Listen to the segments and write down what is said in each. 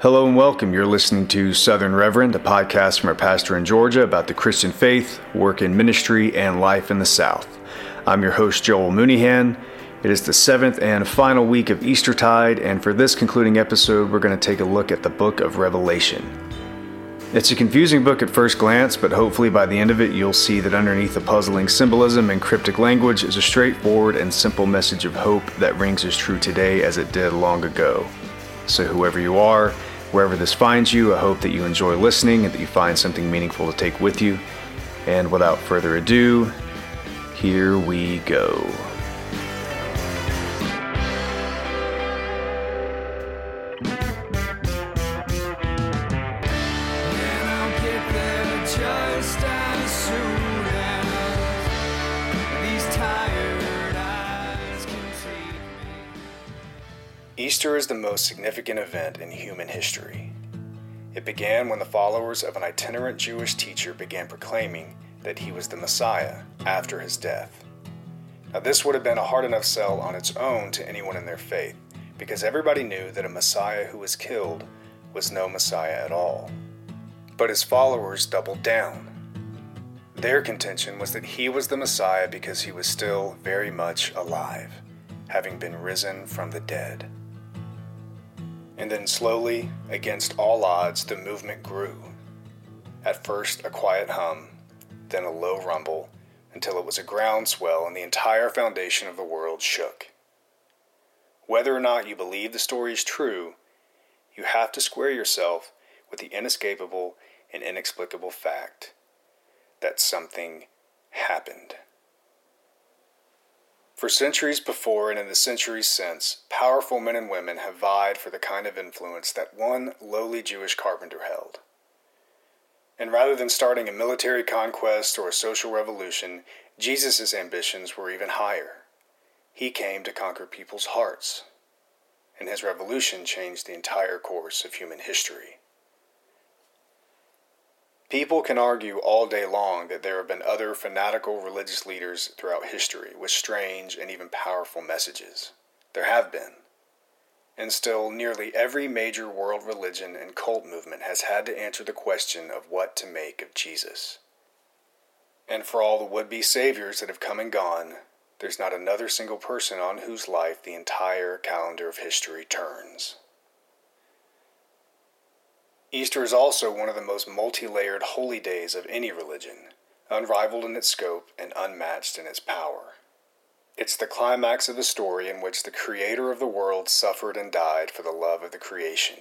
Hello and welcome. You're listening to Southern Reverend, a podcast from our pastor in Georgia about the Christian faith, work in ministry, and life in the South. I'm your host, Joel Mooneyhan. It is the seventh and final week of Eastertide, and for this concluding episode, we're going to take a look at the book of Revelation. It's a confusing book at first glance, but hopefully by the end of it, you'll see that underneath the puzzling symbolism and cryptic language is a straightforward and simple message of hope that rings as true today as it did long ago. So, whoever you are, wherever this finds you, I hope that you enjoy listening and that you find something meaningful to take with you. And without further ado, here we go. Easter is the most significant event in human history. It began when the followers of an itinerant Jewish teacher began proclaiming that he was the Messiah after his death. Now, this would have been a hard enough sell on its own to anyone in their faith, because everybody knew that a Messiah who was killed was no Messiah at all. But his followers doubled down. Their contention was that he was the Messiah because he was still very much alive, having been risen from the dead. And then slowly, against all odds, the movement grew. At first, a quiet hum, then a low rumble, until it was a groundswell and the entire foundation of the world shook. Whether or not you believe the story is true, you have to square yourself with the inescapable and inexplicable fact that something happened. For centuries before and in the centuries since, powerful men and women have vied for the kind of influence that one lowly Jewish carpenter held. And rather than starting a military conquest or a social revolution, Jesus' ambitions were even higher. He came to conquer people's hearts, and his revolution changed the entire course of human history. People can argue all day long that there have been other fanatical religious leaders throughout history with strange and even powerful messages. There have been. And still, nearly every major world religion and cult movement has had to answer the question of what to make of Jesus. And for all the would be saviors that have come and gone, there's not another single person on whose life the entire calendar of history turns. Easter is also one of the most multi layered holy days of any religion, unrivaled in its scope and unmatched in its power. It's the climax of a story in which the Creator of the world suffered and died for the love of the creation,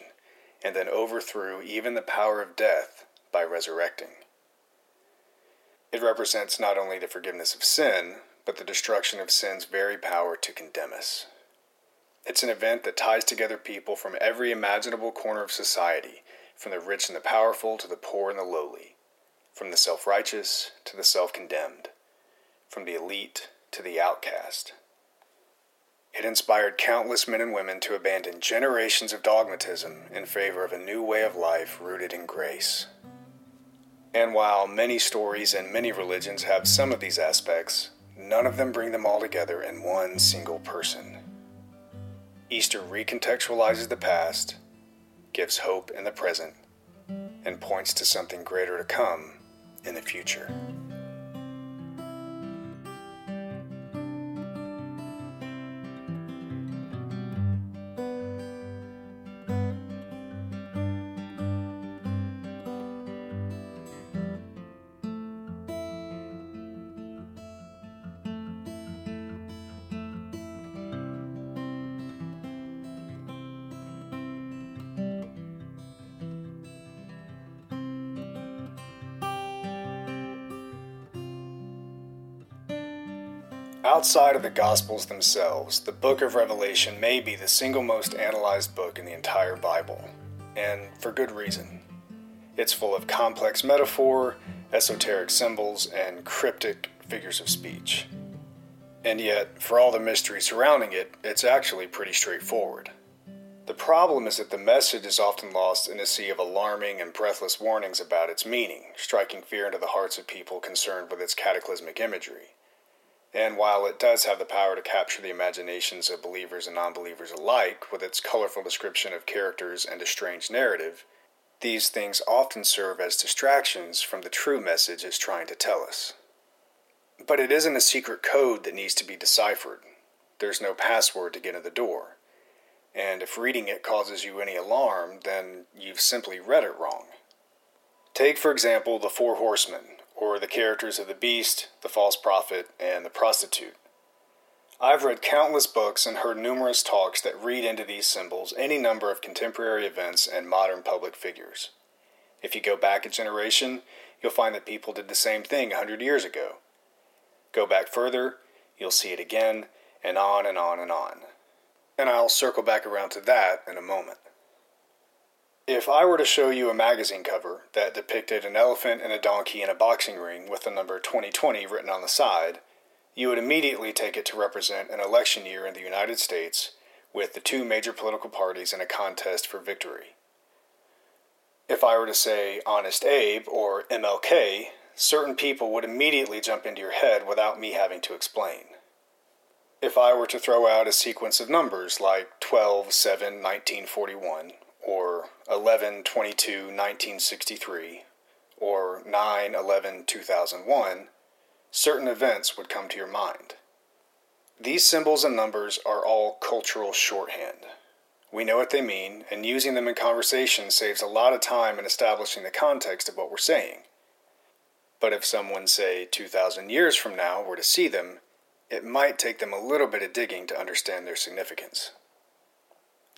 and then overthrew even the power of death by resurrecting. It represents not only the forgiveness of sin, but the destruction of sin's very power to condemn us. It's an event that ties together people from every imaginable corner of society from the rich and the powerful to the poor and the lowly, from the self righteous to the self condemned, from the elite to the outcast. It inspired countless men and women to abandon generations of dogmatism in favor of a new way of life rooted in grace. And while many stories and many religions have some of these aspects, none of them bring them all together in one single person. Easter recontextualizes the past gives hope in the present, and points to something greater to come in the future. Outside of the Gospels themselves, the book of Revelation may be the single most analyzed book in the entire Bible, and for good reason. It's full of complex metaphor, esoteric symbols, and cryptic figures of speech. And yet, for all the mystery surrounding it, it's actually pretty straightforward. The problem is that the message is often lost in a sea of alarming and breathless warnings about its meaning, striking fear into the hearts of people concerned with its cataclysmic imagery. And while it does have the power to capture the imaginations of believers and non believers alike with its colorful description of characters and a strange narrative, these things often serve as distractions from the true message it's trying to tell us. But it isn't a secret code that needs to be deciphered. There's no password to get in the door. And if reading it causes you any alarm, then you've simply read it wrong. Take, for example, the Four Horsemen, or the characters of the beast, the false prophet, and the prostitute. I've read countless books and heard numerous talks that read into these symbols any number of contemporary events and modern public figures. If you go back a generation, you'll find that people did the same thing a hundred years ago. Go back further, you'll see it again, and on and on and on. And I'll circle back around to that in a moment. If I were to show you a magazine cover that depicted an elephant and a donkey in a boxing ring with the number 2020 written on the side, you would immediately take it to represent an election year in the United States with the two major political parties in a contest for victory. If I were to say Honest Abe or MLK, certain people would immediately jump into your head without me having to explain. If I were to throw out a sequence of numbers like 12 7 1941 or 11 22 1963 or 9 11 2001, certain events would come to your mind. These symbols and numbers are all cultural shorthand. We know what they mean, and using them in conversation saves a lot of time in establishing the context of what we're saying. But if someone, say, 2,000 years from now, were to see them, it might take them a little bit of digging to understand their significance.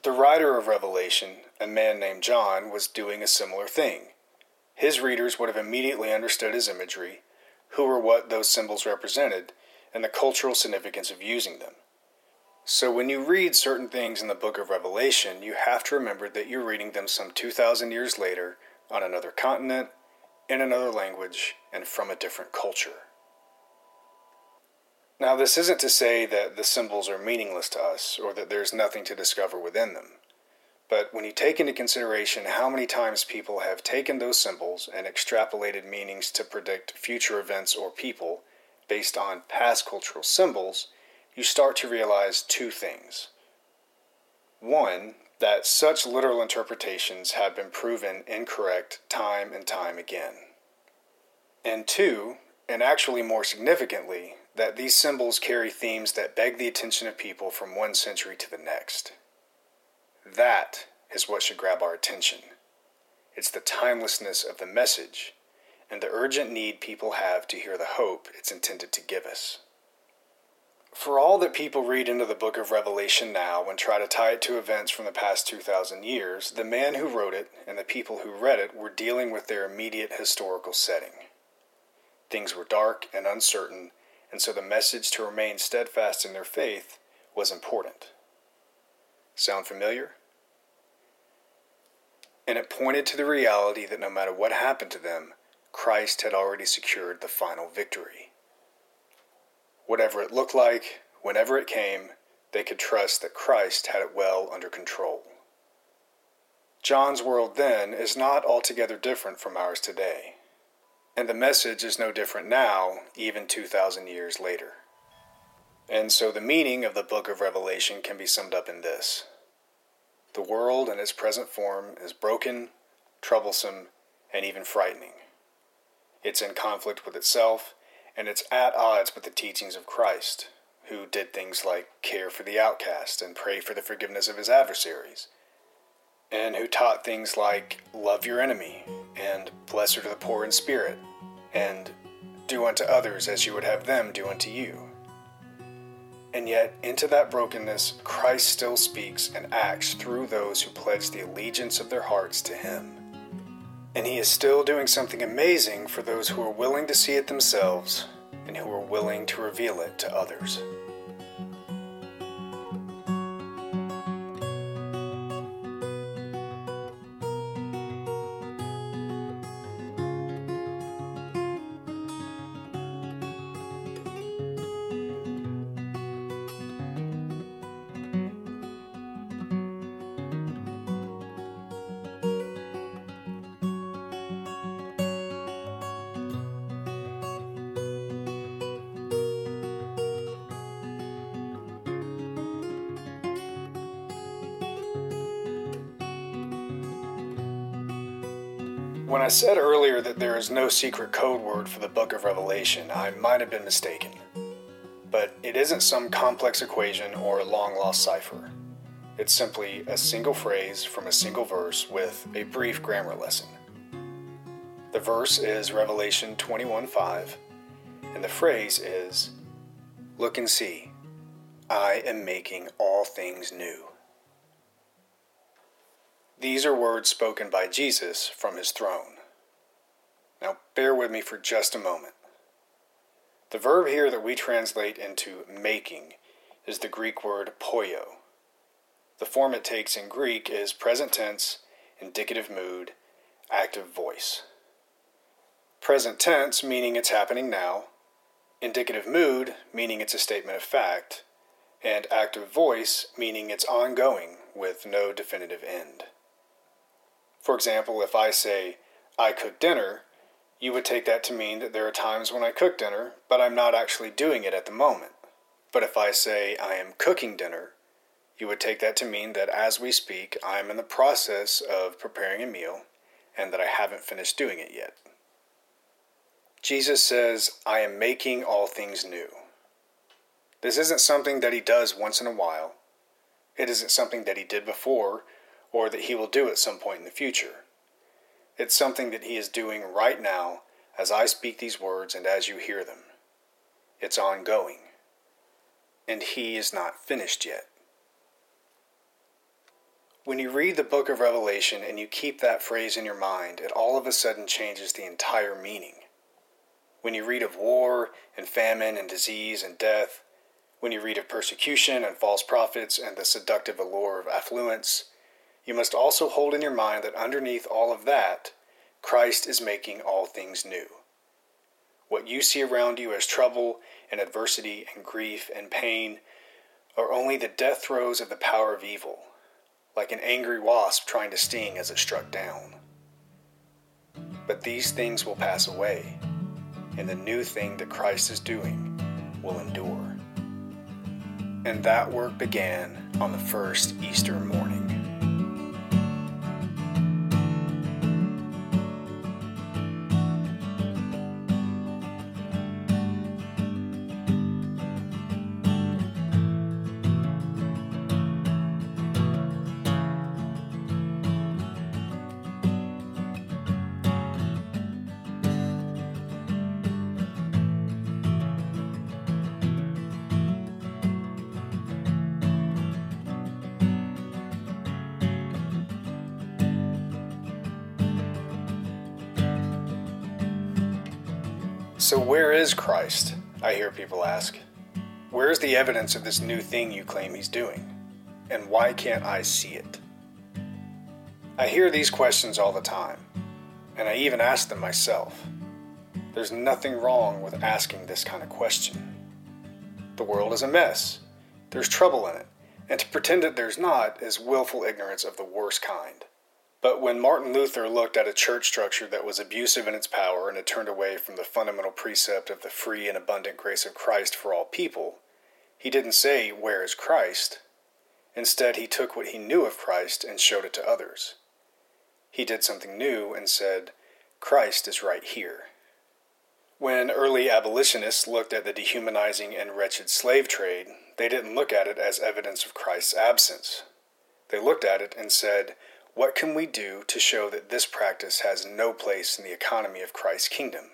The writer of Revelation, a man named John, was doing a similar thing. His readers would have immediately understood his imagery who or what those symbols represented, and the cultural significance of using them. So, when you read certain things in the book of Revelation, you have to remember that you're reading them some 2,000 years later on another continent, in another language, and from a different culture. Now, this isn't to say that the symbols are meaningless to us or that there's nothing to discover within them. But when you take into consideration how many times people have taken those symbols and extrapolated meanings to predict future events or people based on past cultural symbols, you start to realize two things. One, that such literal interpretations have been proven incorrect time and time again. And two, and actually more significantly, that these symbols carry themes that beg the attention of people from one century to the next. That is what should grab our attention. It's the timelessness of the message and the urgent need people have to hear the hope it's intended to give us. For all that people read into the book of Revelation now and try to tie it to events from the past 2,000 years, the man who wrote it and the people who read it were dealing with their immediate historical setting. Things were dark and uncertain, and so the message to remain steadfast in their faith was important. Sound familiar? and it pointed to the reality that no matter what happened to them, Christ had already secured the final victory. Whatever it looked like, whenever it came, they could trust that Christ had it well under control. John's world then is not altogether different from ours today, and the message is no different now, even 2,000 years later. And so the meaning of the book of Revelation can be summed up in this the world in its present form is broken, troublesome, and even frightening. It's in conflict with itself, and it's at odds with the teachings of Christ, who did things like care for the outcast and pray for the forgiveness of his adversaries, and who taught things like love your enemy and bless her to the poor in spirit, and do unto others as you would have them do unto you. And yet, into that brokenness, Christ still speaks and acts through those who pledge the allegiance of their hearts to Him. And He is still doing something amazing for those who are willing to see it themselves and who are willing to reveal it to others. When I said earlier that there is no secret code word for the book of Revelation, I might have been mistaken. But it isn't some complex equation or a long lost cipher. It's simply a single phrase from a single verse with a brief grammar lesson. The verse is Revelation 21:5, and the phrase is Look and see, I am making all things new. These are words spoken by Jesus from his throne. Now, bear with me for just a moment. The verb here that we translate into making is the Greek word poio. The form it takes in Greek is present tense, indicative mood, active voice. Present tense, meaning it's happening now, indicative mood, meaning it's a statement of fact, and active voice, meaning it's ongoing with no definitive end. For example, if I say, I cook dinner, you would take that to mean that there are times when I cook dinner, but I'm not actually doing it at the moment. But if I say I am cooking dinner, you would take that to mean that as we speak, I am in the process of preparing a meal and that I haven't finished doing it yet. Jesus says, I am making all things new. This isn't something that he does once in a while. It isn't something that he did before or that he will do at some point in the future. It's something that he is doing right now as I speak these words and as you hear them. It's ongoing. And he is not finished yet. When you read the book of Revelation and you keep that phrase in your mind, it all of a sudden changes the entire meaning. When you read of war and famine and disease and death, when you read of persecution and false prophets and the seductive allure of affluence, you must also hold in your mind that underneath all of that, Christ is making all things new. What you see around you as trouble and adversity and grief and pain are only the death throes of the power of evil, like an angry wasp trying to sting as it struck down. But these things will pass away, and the new thing that Christ is doing will endure. And that work began on the first Easter morning. So, where is Christ? I hear people ask. Where is the evidence of this new thing you claim he's doing? And why can't I see it? I hear these questions all the time, and I even ask them myself. There's nothing wrong with asking this kind of question. The world is a mess. There's trouble in it, and to pretend that there's not is willful ignorance of the worst kind. But when Martin Luther looked at a church structure that was abusive in its power and had turned away from the fundamental precept of the free and abundant grace of Christ for all people, he didn't say, Where is Christ? Instead, he took what he knew of Christ and showed it to others. He did something new and said, Christ is right here. When early abolitionists looked at the dehumanizing and wretched slave trade, they didn't look at it as evidence of Christ's absence. They looked at it and said, what can we do to show that this practice has no place in the economy of Christ's kingdom?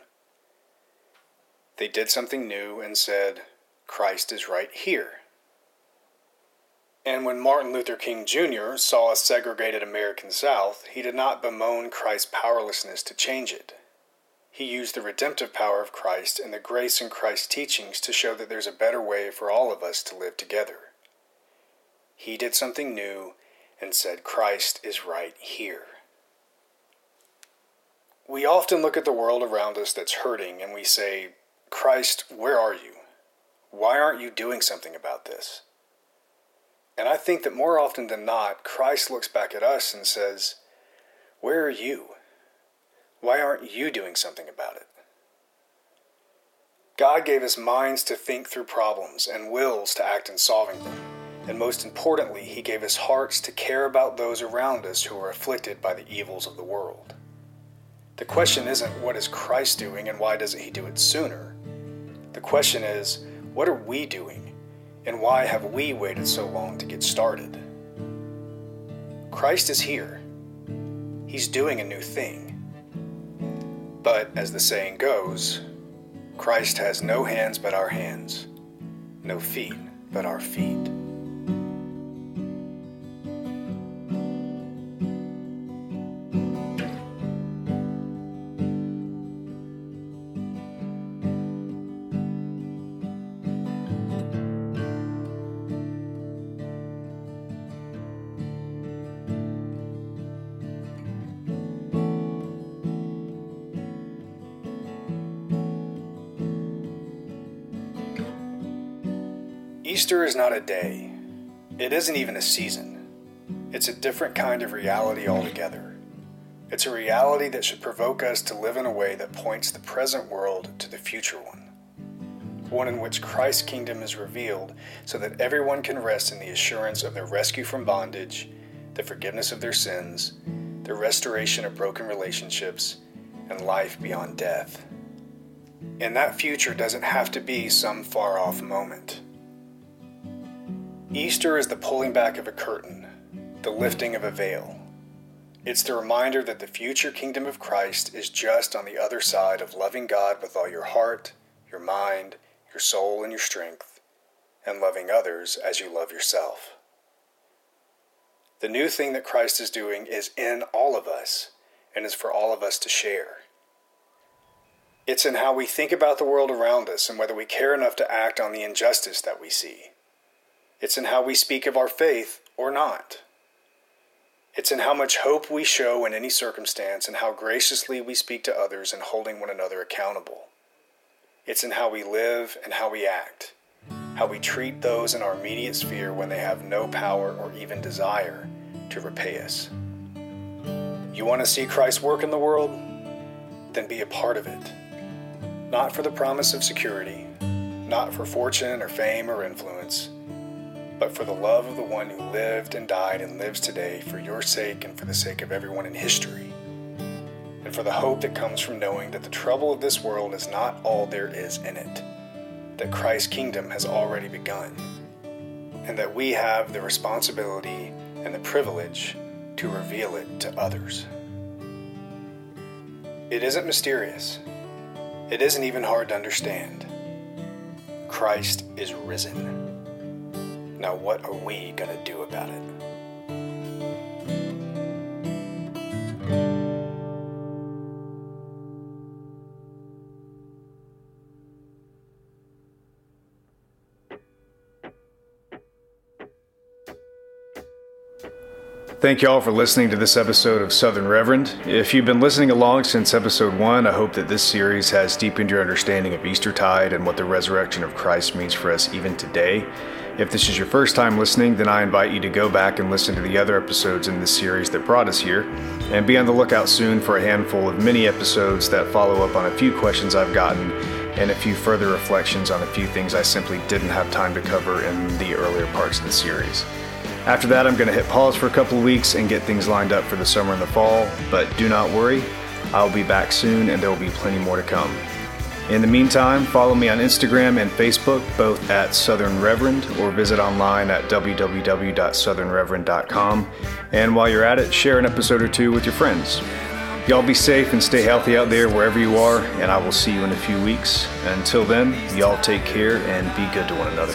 They did something new and said, Christ is right here. And when Martin Luther King Jr. saw a segregated American South, he did not bemoan Christ's powerlessness to change it. He used the redemptive power of Christ and the grace in Christ's teachings to show that there's a better way for all of us to live together. He did something new and said, Christ is right here. We often look at the world around us that's hurting and we say, Christ, where are you? Why aren't you doing something about this? And I think that more often than not, Christ looks back at us and says, Where are you? Why aren't you doing something about it? God gave us minds to think through problems and wills to act in solving them. And most importantly, he gave us hearts to care about those around us who are afflicted by the evils of the world. The question isn't what is Christ doing and why doesn't he do it sooner? The question is, what are we doing and why have we waited so long to get started? Christ is here. He's doing a new thing. But as the saying goes, Christ has no hands but our hands, no feet but our feet. Easter is not a day. It isn't even a season. It's a different kind of reality altogether. It's a reality that should provoke us to live in a way that points the present world to the future one. One in which Christ's kingdom is revealed so that everyone can rest in the assurance of their rescue from bondage, the forgiveness of their sins, the restoration of broken relationships, and life beyond death. And that future doesn't have to be some far off moment. Easter is the pulling back of a curtain, the lifting of a veil. It's the reminder that the future kingdom of Christ is just on the other side of loving God with all your heart, your mind, your soul, and your strength, and loving others as you love yourself. The new thing that Christ is doing is in all of us and is for all of us to share. It's in how we think about the world around us and whether we care enough to act on the injustice that we see. It's in how we speak of our faith or not. It's in how much hope we show in any circumstance and how graciously we speak to others and holding one another accountable. It's in how we live and how we act, how we treat those in our immediate sphere when they have no power or even desire to repay us. You want to see Christ work in the world? Then be a part of it. Not for the promise of security, not for fortune or fame or influence but for the love of the one who lived and died and lives today for your sake and for the sake of everyone in history, and for the hope that comes from knowing that the trouble of this world is not all there is in it, that Christ's kingdom has already begun, and that we have the responsibility and the privilege to reveal it to others. It isn't mysterious. It isn't even hard to understand. Christ is risen. Now, what are we going to do about it? Thank you all for listening to this episode of Southern Reverend. If you've been listening along since episode one, I hope that this series has deepened your understanding of Eastertide and what the resurrection of Christ means for us even today. If this is your first time listening, then I invite you to go back and listen to the other episodes in this series that brought us here, and be on the lookout soon for a handful of mini episodes that follow up on a few questions I've gotten and a few further reflections on a few things I simply didn't have time to cover in the earlier parts of the series. After that, I'm going to hit pause for a couple of weeks and get things lined up for the summer and the fall, but do not worry, I'll be back soon and there will be plenty more to come. In the meantime, follow me on Instagram and Facebook, both at Southern Reverend, or visit online at www.southernreverend.com. And while you're at it, share an episode or two with your friends. Y'all be safe and stay healthy out there wherever you are, and I will see you in a few weeks. Until then, y'all take care and be good to one another.